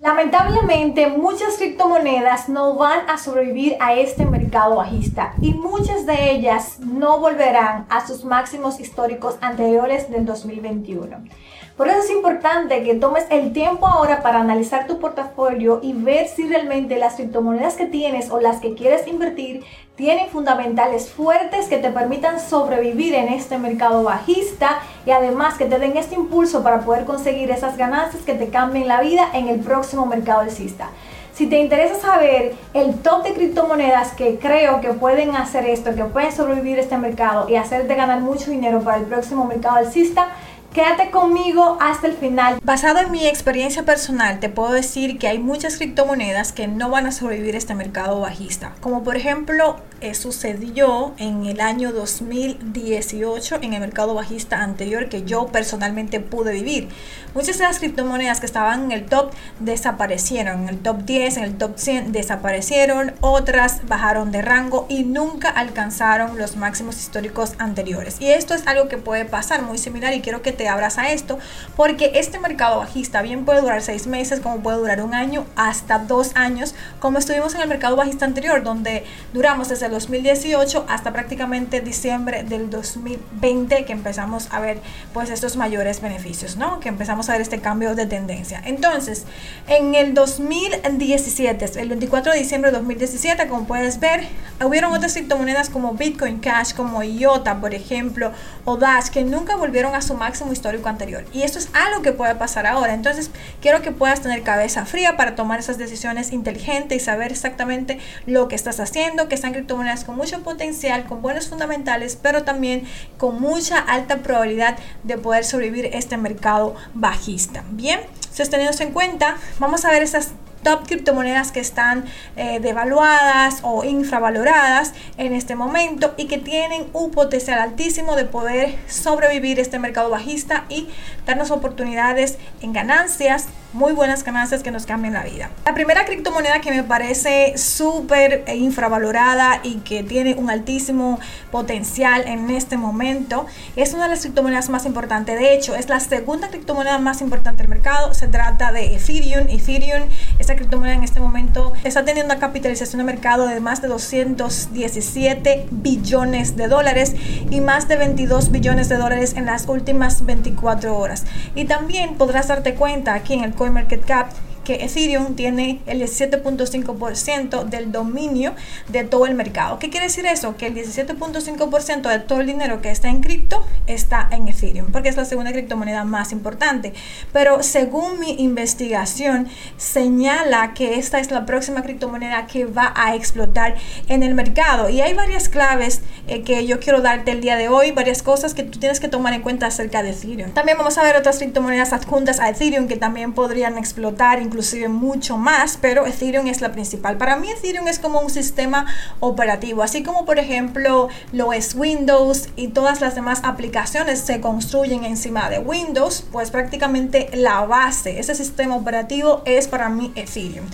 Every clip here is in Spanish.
Lamentablemente, muchas criptomonedas no van a sobrevivir a este mercado bajista y muchas de ellas no volverán a sus máximos históricos anteriores del 2021. Por eso es importante que tomes el tiempo ahora para analizar tu portafolio y ver si realmente las criptomonedas que tienes o las que quieres invertir tienen fundamentales fuertes que te permitan sobrevivir en este mercado bajista y además que te den este impulso para poder conseguir esas ganancias que te cambien la vida en el próximo mercado alcista. Si te interesa saber el top de criptomonedas que creo que pueden hacer esto, que pueden sobrevivir este mercado y hacerte ganar mucho dinero para el próximo mercado alcista, Quédate conmigo hasta el final. Basado en mi experiencia personal, te puedo decir que hay muchas criptomonedas que no van a sobrevivir este mercado bajista. Como por ejemplo, eh, sucedió en el año 2018 en el mercado bajista anterior que yo personalmente pude vivir. Muchas de las criptomonedas que estaban en el top desaparecieron. En el top 10, en el top 100 desaparecieron. Otras bajaron de rango y nunca alcanzaron los máximos históricos anteriores. Y esto es algo que puede pasar muy similar y quiero que te abras a esto, porque este mercado bajista bien puede durar seis meses, como puede durar un año, hasta dos años, como estuvimos en el mercado bajista anterior, donde duramos desde el 2018 hasta prácticamente diciembre del 2020, que empezamos a ver pues estos mayores beneficios, ¿no? Que empezamos a ver este cambio de tendencia. Entonces, en el 2017, el 24 de diciembre de 2017, como puedes ver, hubieron otras criptomonedas como Bitcoin Cash, como IOTA, por ejemplo, o Dash, que nunca volvieron a su máximo histórico anterior. Y esto es algo que puede pasar ahora. Entonces, quiero que puedas tener cabeza fría para tomar esas decisiones inteligentes y saber exactamente lo que estás haciendo, que están criptomonedas con mucho potencial, con buenos fundamentales, pero también con mucha alta probabilidad de poder sobrevivir este mercado bajista. Bien, has tenido en cuenta, vamos a ver esas top criptomonedas que están eh, devaluadas o infravaloradas en este momento y que tienen un potencial altísimo de poder sobrevivir este mercado bajista y darnos oportunidades en ganancias muy buenas ganancias que nos cambien la vida. La primera criptomoneda que me parece súper infravalorada y que tiene un altísimo potencial en este momento es una de las criptomonedas más importantes. De hecho, es la segunda criptomoneda más importante del mercado. Se trata de Ethereum. Ethereum, esta criptomoneda en este momento está teniendo una capitalización de mercado de más de 217 billones de dólares y más de 22 billones de dólares en las últimas 24 horas. Y también podrás darte cuenta aquí en el CoinMarketCap que Ethereum tiene el 17.5% del dominio de todo el mercado. ¿Qué quiere decir eso? Que el 17.5% de todo el dinero que está en cripto está en Ethereum, porque es la segunda criptomoneda más importante. Pero según mi investigación, señala que esta es la próxima criptomoneda que va a explotar en el mercado. Y hay varias claves eh, que yo quiero darte el día de hoy, varias cosas que tú tienes que tomar en cuenta acerca de Ethereum. También vamos a ver otras criptomonedas adjuntas a Ethereum que también podrían explotar, incluso inclusive mucho más, pero Ethereum es la principal. Para mí Ethereum es como un sistema operativo, así como por ejemplo lo es Windows y todas las demás aplicaciones se construyen encima de Windows, pues prácticamente la base, ese sistema operativo es para mí Ethereum.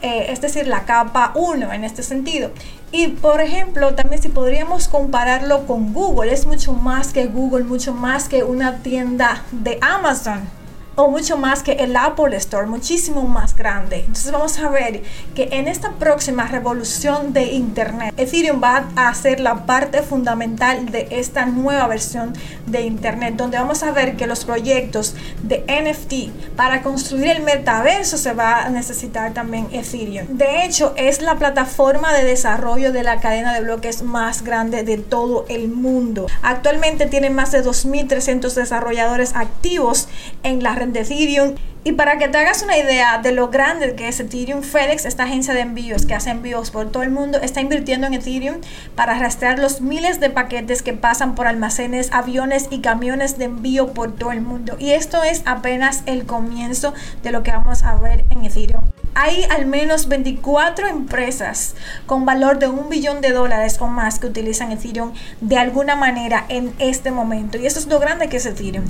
Eh, es decir, la capa 1 en este sentido. Y por ejemplo, también si podríamos compararlo con Google, es mucho más que Google, mucho más que una tienda de Amazon o mucho más que el Apple Store, muchísimo más grande. Entonces vamos a ver que en esta próxima revolución de Internet, Ethereum va a ser la parte fundamental de esta nueva versión de Internet, donde vamos a ver que los proyectos de NFT para construir el metaverso se va a necesitar también Ethereum. De hecho, es la plataforma de desarrollo de la cadena de bloques más grande de todo el mundo. Actualmente tiene más de 2.300 desarrolladores activos en la red de Ethereum. Y para que te hagas una idea de lo grande que es Ethereum, FedEx, esta agencia de envíos que hace envíos por todo el mundo, está invirtiendo en Ethereum para rastrear los miles de paquetes que pasan por almacenes, aviones y camiones de envío por todo el mundo. Y esto es apenas el comienzo de lo que vamos a ver en Ethereum. Hay al menos 24 empresas con valor de un billón de dólares o más que utilizan Ethereum de alguna manera en este momento. Y eso es lo grande que es Ethereum.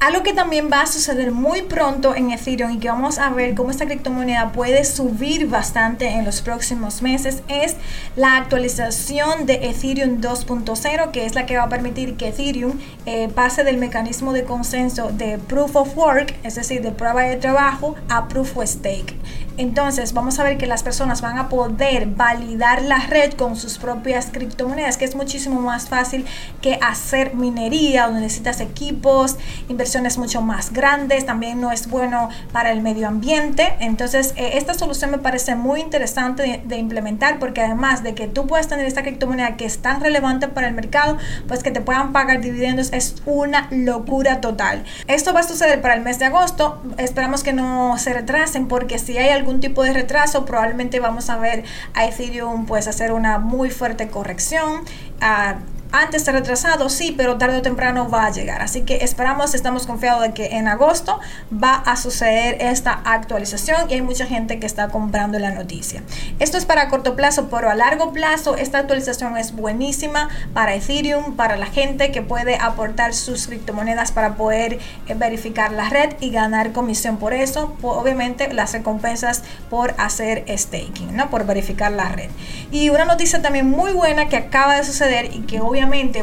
Algo que también va a suceder muy pronto en Ethereum y que vamos a ver cómo esta criptomoneda puede subir bastante en los próximos meses es la actualización de Ethereum 2.0, que es la que va a permitir que Ethereum eh, pase del mecanismo de consenso de Proof of Work, es decir, de prueba de trabajo, a Proof of Stake. Entonces vamos a ver que las personas van a poder validar la red con sus propias criptomonedas, que es muchísimo más fácil que hacer minería, donde necesitas equipos, inversiones mucho más grandes, también no es bueno para el medio ambiente. Entonces eh, esta solución me parece muy interesante de, implementar porque además de que tú puedes tener esta criptomoneda que es tan relevante para el mercado, pues que te puedan pagar dividendos es una locura total. Esto va a suceder para el mes de agosto, esperamos que no se retrasen porque si hay algún tipo de retraso, probablemente vamos a ver a Ethereum pues hacer una muy fuerte corrección. Uh, antes de retrasado, sí, pero tarde o temprano va a llegar. Así que esperamos, estamos confiados de que en agosto va a suceder esta actualización y hay mucha gente que está comprando la noticia. Esto es para corto plazo, pero a largo plazo esta actualización es buenísima para Ethereum, para la gente que puede aportar sus criptomonedas para poder eh, verificar la red y ganar comisión por eso. Obviamente las recompensas por hacer staking, ¿no? Por verificar la red. Y una noticia también muy buena que acaba de suceder y que obviamente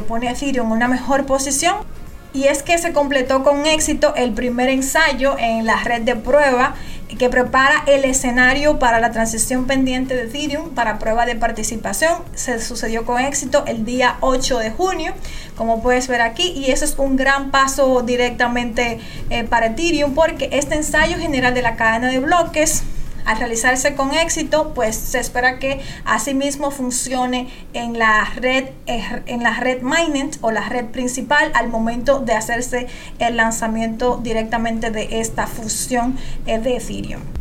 pone a Ethereum en una mejor posición y es que se completó con éxito el primer ensayo en la red de prueba que prepara el escenario para la transición pendiente de Ethereum para prueba de participación. Se sucedió con éxito el día 8 de junio, como puedes ver aquí, y eso es un gran paso directamente eh, para Ethereum porque este ensayo general de la cadena de bloques al realizarse con éxito, pues se espera que asimismo funcione en la red, eh, en la red mainnet o la red principal al momento de hacerse el lanzamiento directamente de esta fusión eh, de Ethereum.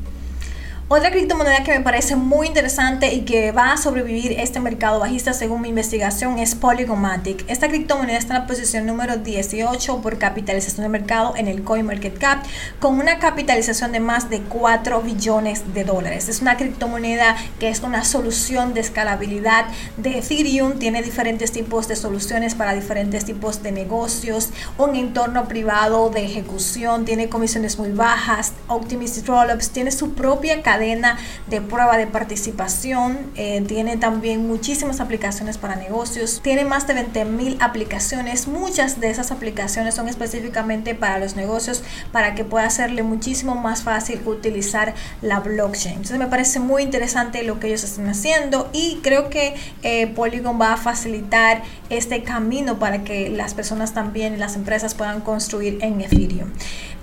Otra criptomoneda que me parece muy interesante y que va a sobrevivir este mercado bajista según mi investigación es Polygomatic. Esta criptomoneda está en la posición número 18 por capitalización de mercado en el CoinMarketCap con una capitalización de más de 4 billones de dólares. Es una criptomoneda que es una solución de escalabilidad de Ethereum, tiene diferentes tipos de soluciones para diferentes tipos de negocios, un entorno privado de ejecución, tiene comisiones muy bajas, optimistic rollups, tiene su propia cadena cadena de prueba de participación, eh, tiene también muchísimas aplicaciones para negocios, tiene más de 20 mil aplicaciones, muchas de esas aplicaciones son específicamente para los negocios para que pueda hacerle muchísimo más fácil utilizar la blockchain. Entonces me parece muy interesante lo que ellos están haciendo y creo que eh, Polygon va a facilitar este camino para que las personas también, las empresas puedan construir en Ethereum.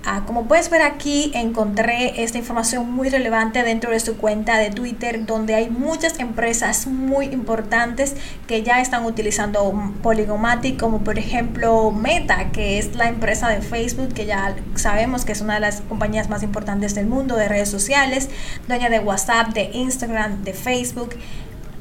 Ah, como puedes ver aquí, encontré esta información muy relevante dentro de su cuenta de Twitter, donde hay muchas empresas muy importantes que ya están utilizando Polygomatic, como por ejemplo Meta, que es la empresa de Facebook, que ya sabemos que es una de las compañías más importantes del mundo de redes sociales, dueña de WhatsApp, de Instagram, de Facebook.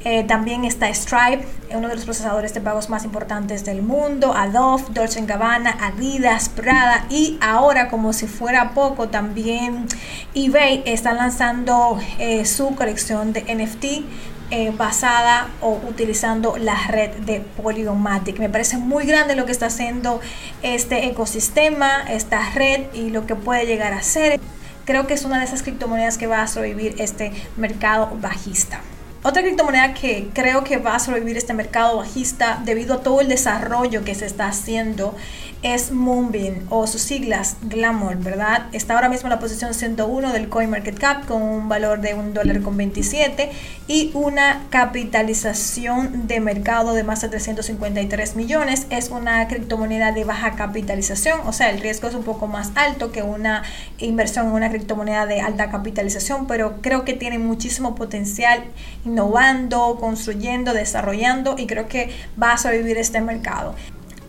Eh, también está Stripe, uno de los procesadores de pagos más importantes del mundo, Adobe, Dolce Gabbana, Adidas, Prada y ahora como si fuera poco también eBay está lanzando eh, su colección de NFT eh, basada o utilizando la red de Polygonmatic. Me parece muy grande lo que está haciendo este ecosistema, esta red y lo que puede llegar a ser. Creo que es una de esas criptomonedas que va a sobrevivir este mercado bajista. Otra criptomoneda que creo que va a sobrevivir este mercado bajista debido a todo el desarrollo que se está haciendo es Moonbeam o sus siglas Glamour, ¿verdad? Está ahora mismo en la posición 101 del CoinMarketCap con un valor de un dólar con 27 y una capitalización de mercado de más de 353 millones. Es una criptomoneda de baja capitalización, o sea, el riesgo es un poco más alto que una inversión en una criptomoneda de alta capitalización, pero creo que tiene muchísimo potencial innovando, construyendo, desarrollando y creo que va a sobrevivir este mercado.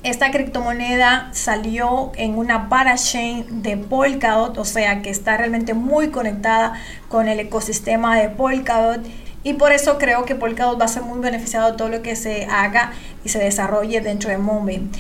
Esta criptomoneda salió en una parachain de Polkadot, o sea que está realmente muy conectada con el ecosistema de Polkadot. Y por eso creo que Polkadot va a ser muy beneficiado de todo lo que se haga y se desarrolle dentro de Moonbeam.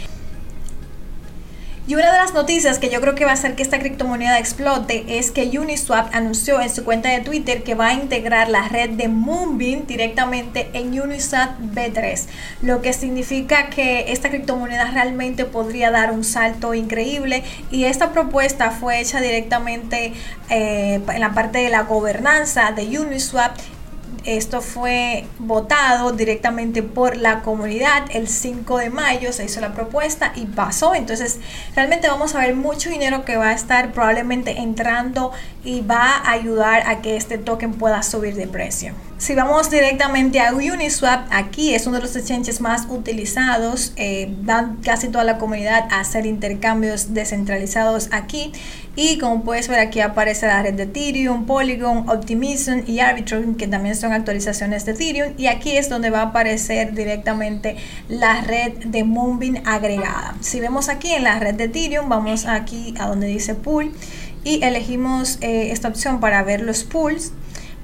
Y una de las noticias que yo creo que va a hacer que esta criptomoneda explote es que Uniswap anunció en su cuenta de Twitter que va a integrar la red de Moonbeam directamente en Uniswap B3, lo que significa que esta criptomoneda realmente podría dar un salto increíble y esta propuesta fue hecha directamente eh, en la parte de la gobernanza de Uniswap esto fue votado directamente por la comunidad el 5 de mayo, se hizo la propuesta y pasó. Entonces, realmente vamos a ver mucho dinero que va a estar probablemente entrando y va a ayudar a que este token pueda subir de precio. Si vamos directamente a Uniswap, aquí es uno de los exchanges más utilizados. Eh, dan casi toda la comunidad a hacer intercambios descentralizados aquí. Y como puedes ver aquí aparece la red de Ethereum, Polygon, Optimism y Arbitrum, que también son actualizaciones de Ethereum. Y aquí es donde va a aparecer directamente la red de Moonbeam agregada. Si vemos aquí en la red de Ethereum, vamos aquí a donde dice Pool y elegimos eh, esta opción para ver los pools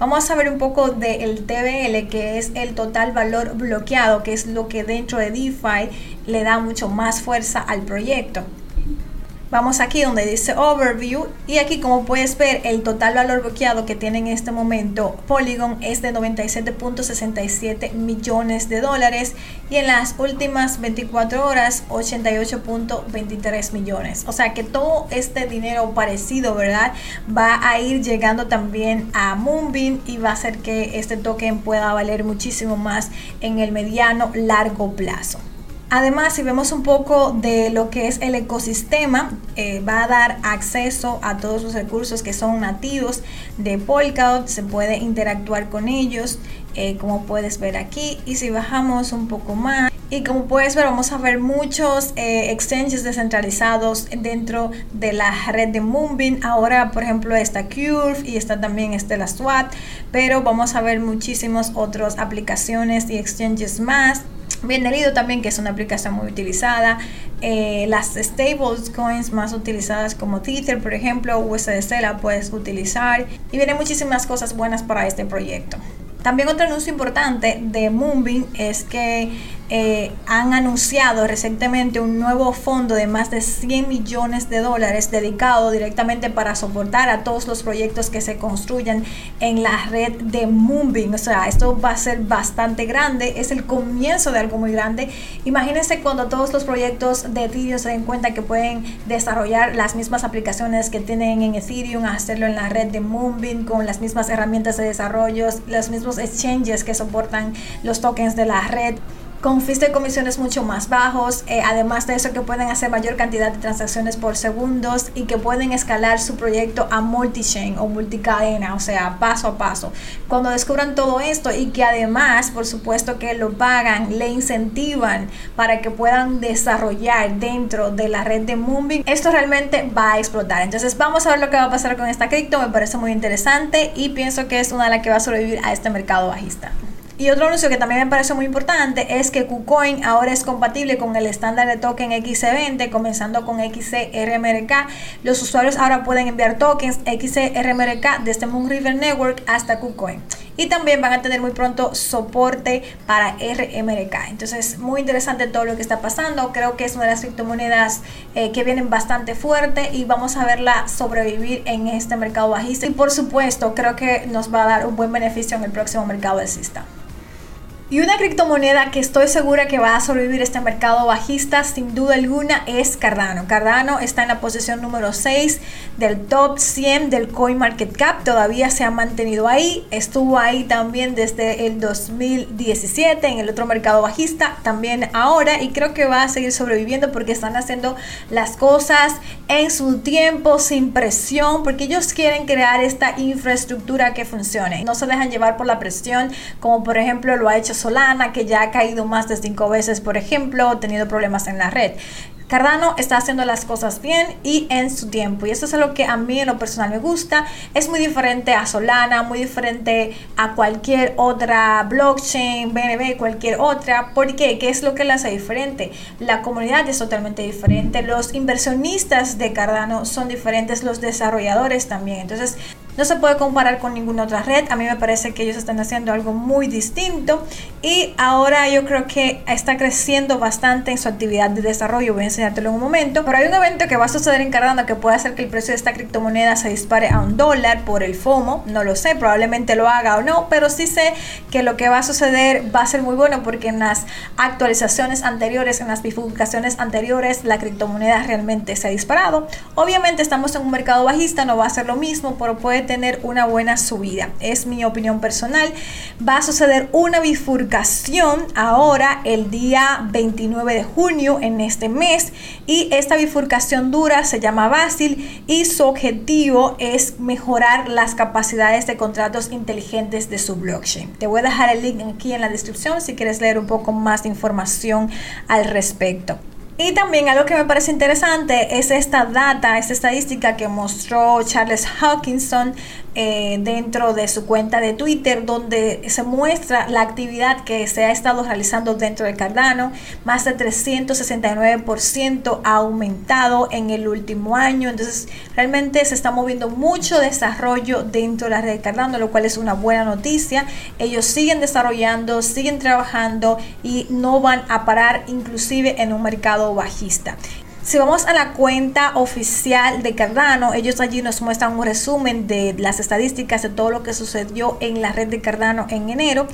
Vamos a ver un poco del TBL, que es el total valor bloqueado, que es lo que dentro de DeFi le da mucho más fuerza al proyecto. Vamos aquí donde dice Overview y aquí como puedes ver el total valor bloqueado que tiene en este momento Polygon es de 97.67 millones de dólares y en las últimas 24 horas 88.23 millones. O sea que todo este dinero parecido, ¿verdad? Va a ir llegando también a Moonbeam y va a hacer que este token pueda valer muchísimo más en el mediano largo plazo. Además, si vemos un poco de lo que es el ecosistema, eh, va a dar acceso a todos los recursos que son nativos de Polkadot, se puede interactuar con ellos, eh, como puedes ver aquí. Y si bajamos un poco más, y como puedes ver, vamos a ver muchos eh, exchanges descentralizados dentro de la red de Moonbeam. Ahora, por ejemplo, está Curve y está también este la SWAT, pero vamos a ver muchísimas otras aplicaciones y exchanges más. Bienvenido también, que es una aplicación muy utilizada. Eh, las stablecoins más utilizadas como Tether, por ejemplo, USDC la puedes utilizar. Y vienen muchísimas cosas buenas para este proyecto. También otro anuncio importante de Moonbeam es que eh, han anunciado recientemente un nuevo fondo de más de 100 millones de dólares dedicado directamente para soportar a todos los proyectos que se construyan en la red de Moonbeam. O sea, esto va a ser bastante grande, es el comienzo de algo muy grande. Imagínense cuando todos los proyectos de Ethereum se den cuenta que pueden desarrollar las mismas aplicaciones que tienen en Ethereum, hacerlo en la red de Moonbeam con las mismas herramientas de desarrollo, los mismos exchanges que soportan los tokens de la red con fees de comisiones mucho más bajos, eh, además de eso que pueden hacer mayor cantidad de transacciones por segundos y que pueden escalar su proyecto a multi-chain o multicadena, o sea, paso a paso. Cuando descubran todo esto y que además, por supuesto que lo pagan, le incentivan para que puedan desarrollar dentro de la red de Moonbeam, esto realmente va a explotar. Entonces vamos a ver lo que va a pasar con esta cripto, me parece muy interesante y pienso que es una de las que va a sobrevivir a este mercado bajista. Y otro anuncio que también me parece muy importante es que KuCoin ahora es compatible con el estándar de token XC20, comenzando con XCRMRK. Los usuarios ahora pueden enviar tokens XCRMRK desde Moon River Network hasta KuCoin. Y también van a tener muy pronto soporte para RMRK. Entonces, muy interesante todo lo que está pasando. Creo que es una de las criptomonedas eh, que vienen bastante fuerte y vamos a verla sobrevivir en este mercado bajista. Y por supuesto, creo que nos va a dar un buen beneficio en el próximo mercado alcista. Y una criptomoneda que estoy segura que va a sobrevivir este mercado bajista sin duda alguna es Cardano. Cardano está en la posición número 6 del top 100 del CoinMarketCap. Todavía se ha mantenido ahí. Estuvo ahí también desde el 2017 en el otro mercado bajista. También ahora. Y creo que va a seguir sobreviviendo porque están haciendo las cosas en su tiempo sin presión. Porque ellos quieren crear esta infraestructura que funcione. No se dejan llevar por la presión como por ejemplo lo ha hecho Solana, que ya ha caído más de cinco veces, por ejemplo, tenido problemas en la red. Cardano está haciendo las cosas bien y en su tiempo. Y eso es lo que a mí en lo personal me gusta. Es muy diferente a Solana, muy diferente a cualquier otra blockchain, BNB, cualquier otra. ¿Por qué? ¿Qué es lo que la hace diferente? La comunidad es totalmente diferente. Los inversionistas de Cardano son diferentes, los desarrolladores también. Entonces, no se puede comparar con ninguna otra red. A mí me parece que ellos están haciendo algo muy distinto y ahora yo creo que está creciendo bastante en su actividad de desarrollo. Voy a enseñártelo en un momento. Pero hay un evento que va a suceder en Cardano que puede hacer que el precio de esta criptomoneda se dispare a un dólar por el FOMO. No lo sé, probablemente lo haga o no, pero sí sé que lo que va a suceder va a ser muy bueno porque en las actualizaciones anteriores, en las bifurcaciones anteriores, la criptomoneda realmente se ha disparado. Obviamente estamos en un mercado bajista, no va a ser lo mismo, pero puede tener una buena subida. Es mi opinión personal. Va a suceder una bifurcación ahora el día 29 de junio en este mes y esta bifurcación dura se llama Basil y su objetivo es mejorar las capacidades de contratos inteligentes de su blockchain. Te voy a dejar el link aquí en la descripción si quieres leer un poco más de información al respecto. Y también algo que me parece interesante es esta data, esta estadística que mostró Charles Hawkinson eh, dentro de su cuenta de Twitter, donde se muestra la actividad que se ha estado realizando dentro de Cardano. Más de 369% ha aumentado en el último año. Entonces, realmente se está moviendo mucho desarrollo dentro de la red Cardano, lo cual es una buena noticia. Ellos siguen desarrollando, siguen trabajando y no van a parar inclusive en un mercado bajista. Si vamos a la cuenta oficial de Cardano, ellos allí nos muestran un resumen de las estadísticas de todo lo que sucedió en la red de Cardano en enero.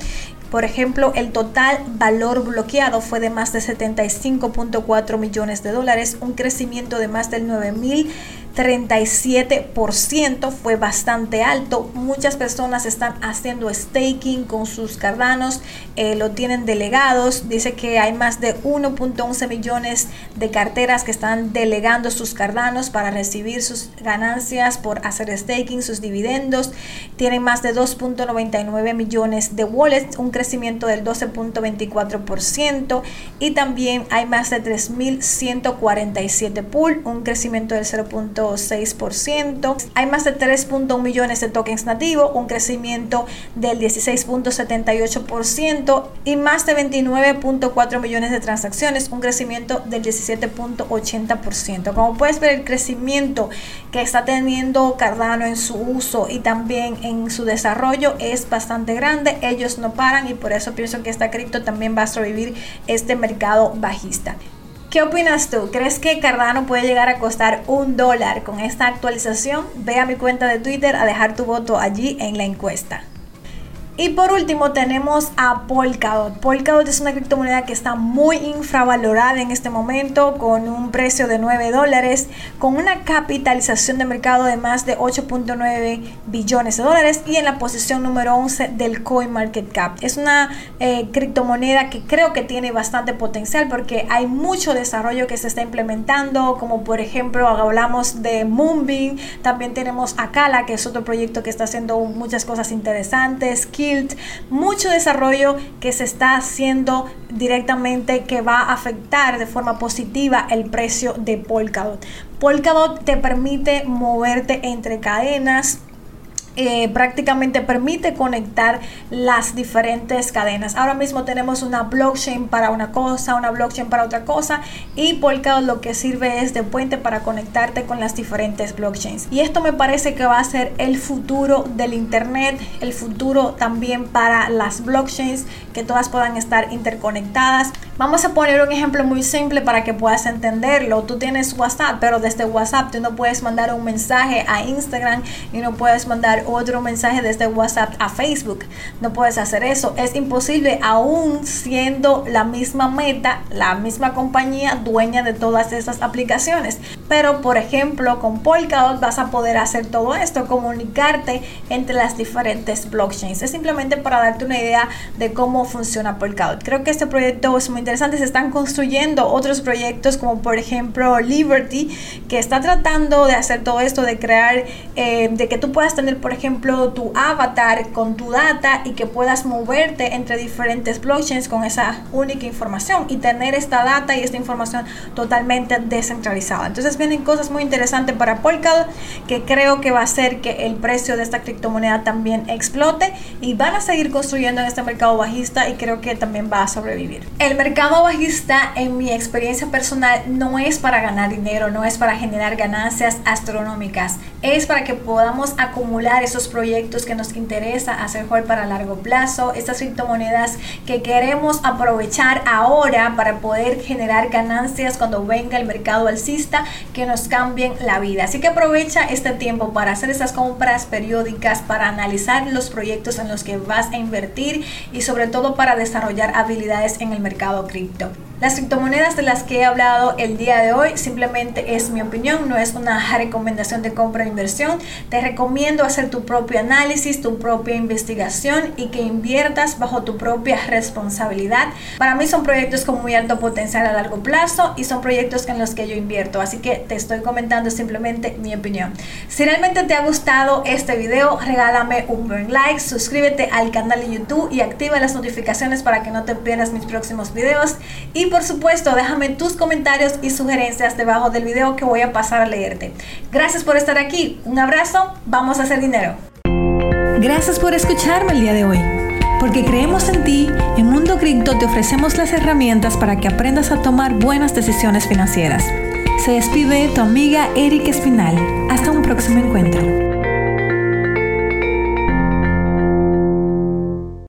Por ejemplo, el total valor bloqueado fue de más de 75.4 millones de dólares, un crecimiento de más del 9 mil 37% fue bastante alto. Muchas personas están haciendo staking con sus cardanos, eh, lo tienen delegados. Dice que hay más de 1.11 millones de carteras que están delegando sus cardanos para recibir sus ganancias por hacer staking, sus dividendos. Tienen más de 2.99 millones de wallets, un crecimiento del 12.24%. Y también hay más de 3.147 pool, un crecimiento del 0. 6%. Hay más de 3.1 millones de tokens nativos, un crecimiento del 16.78% y más de 29.4 millones de transacciones, un crecimiento del 17.80%. Como puedes ver, el crecimiento que está teniendo Cardano en su uso y también en su desarrollo es bastante grande. Ellos no paran y por eso pienso que esta cripto también va a sobrevivir este mercado bajista. ¿Qué opinas tú? ¿Crees que Cardano puede llegar a costar un dólar con esta actualización? Ve a mi cuenta de Twitter a dejar tu voto allí en la encuesta. Y por último tenemos a Polkadot. Polkadot es una criptomoneda que está muy infravalorada en este momento con un precio de 9 dólares, con una capitalización de mercado de más de 8.9 billones de dólares y en la posición número 11 del CoinMarketCap. Es una eh, criptomoneda que creo que tiene bastante potencial porque hay mucho desarrollo que se está implementando, como por ejemplo hablamos de Moonbeam, también tenemos Akala, que es otro proyecto que está haciendo muchas cosas interesantes mucho desarrollo que se está haciendo directamente que va a afectar de forma positiva el precio de Polkadot. Polkadot te permite moverte entre cadenas, eh, prácticamente permite conectar las diferentes cadenas. Ahora mismo tenemos una blockchain para una cosa, una blockchain para otra cosa y Polkadot lo que sirve es de puente para conectarte con las diferentes blockchains. Y esto me parece que va a ser el futuro del internet, el futuro también para las blockchains que todas puedan estar interconectadas. Vamos a poner un ejemplo muy simple para que puedas entenderlo. Tú tienes WhatsApp, pero desde WhatsApp tú no puedes mandar un mensaje a Instagram y no puedes mandar otro mensaje desde WhatsApp a Facebook. No puedes hacer eso. Es imposible aún siendo la misma meta, la misma compañía dueña de todas esas aplicaciones. Pero por ejemplo con Polkadot vas a poder hacer todo esto, comunicarte entre las diferentes blockchains. Es simplemente para darte una idea de cómo funciona Polkadot. Creo que este proyecto es muy interesante. Se están construyendo otros proyectos como por ejemplo Liberty que está tratando de hacer todo esto, de crear, eh, de que tú puedas tener por ejemplo, tu avatar con tu data y que puedas moverte entre diferentes blockchains con esa única información y tener esta data y esta información totalmente descentralizada. Entonces pues vienen cosas muy interesantes para Polkadot que creo que va a hacer que el precio de esta criptomoneda también explote y van a seguir construyendo en este mercado bajista y creo que también va a sobrevivir. El mercado bajista en mi experiencia personal no es para ganar dinero, no es para generar ganancias astronómicas, es para que podamos acumular esos proyectos que nos interesa hacer hold para largo plazo, estas criptomonedas que queremos aprovechar ahora para poder generar ganancias cuando venga el mercado alcista que nos cambien la vida. Así que aprovecha este tiempo para hacer esas compras periódicas, para analizar los proyectos en los que vas a invertir y sobre todo para desarrollar habilidades en el mercado cripto. Las criptomonedas de las que he hablado el día de hoy simplemente es mi opinión, no es una recomendación de compra o inversión. Te recomiendo hacer tu propio análisis, tu propia investigación y que inviertas bajo tu propia responsabilidad. Para mí son proyectos con muy alto potencial a largo plazo y son proyectos en los que yo invierto, así que te estoy comentando simplemente mi opinión. Si realmente te ha gustado este video, regálame un buen like, suscríbete al canal de YouTube y activa las notificaciones para que no te pierdas mis próximos videos y por supuesto, déjame tus comentarios y sugerencias debajo del video que voy a pasar a leerte. Gracias por estar aquí. Un abrazo. Vamos a hacer dinero. Gracias por escucharme el día de hoy. Porque creemos en ti, en Mundo Cripto te ofrecemos las herramientas para que aprendas a tomar buenas decisiones financieras. Se despide tu amiga Erika Espinal. Hasta un próximo encuentro.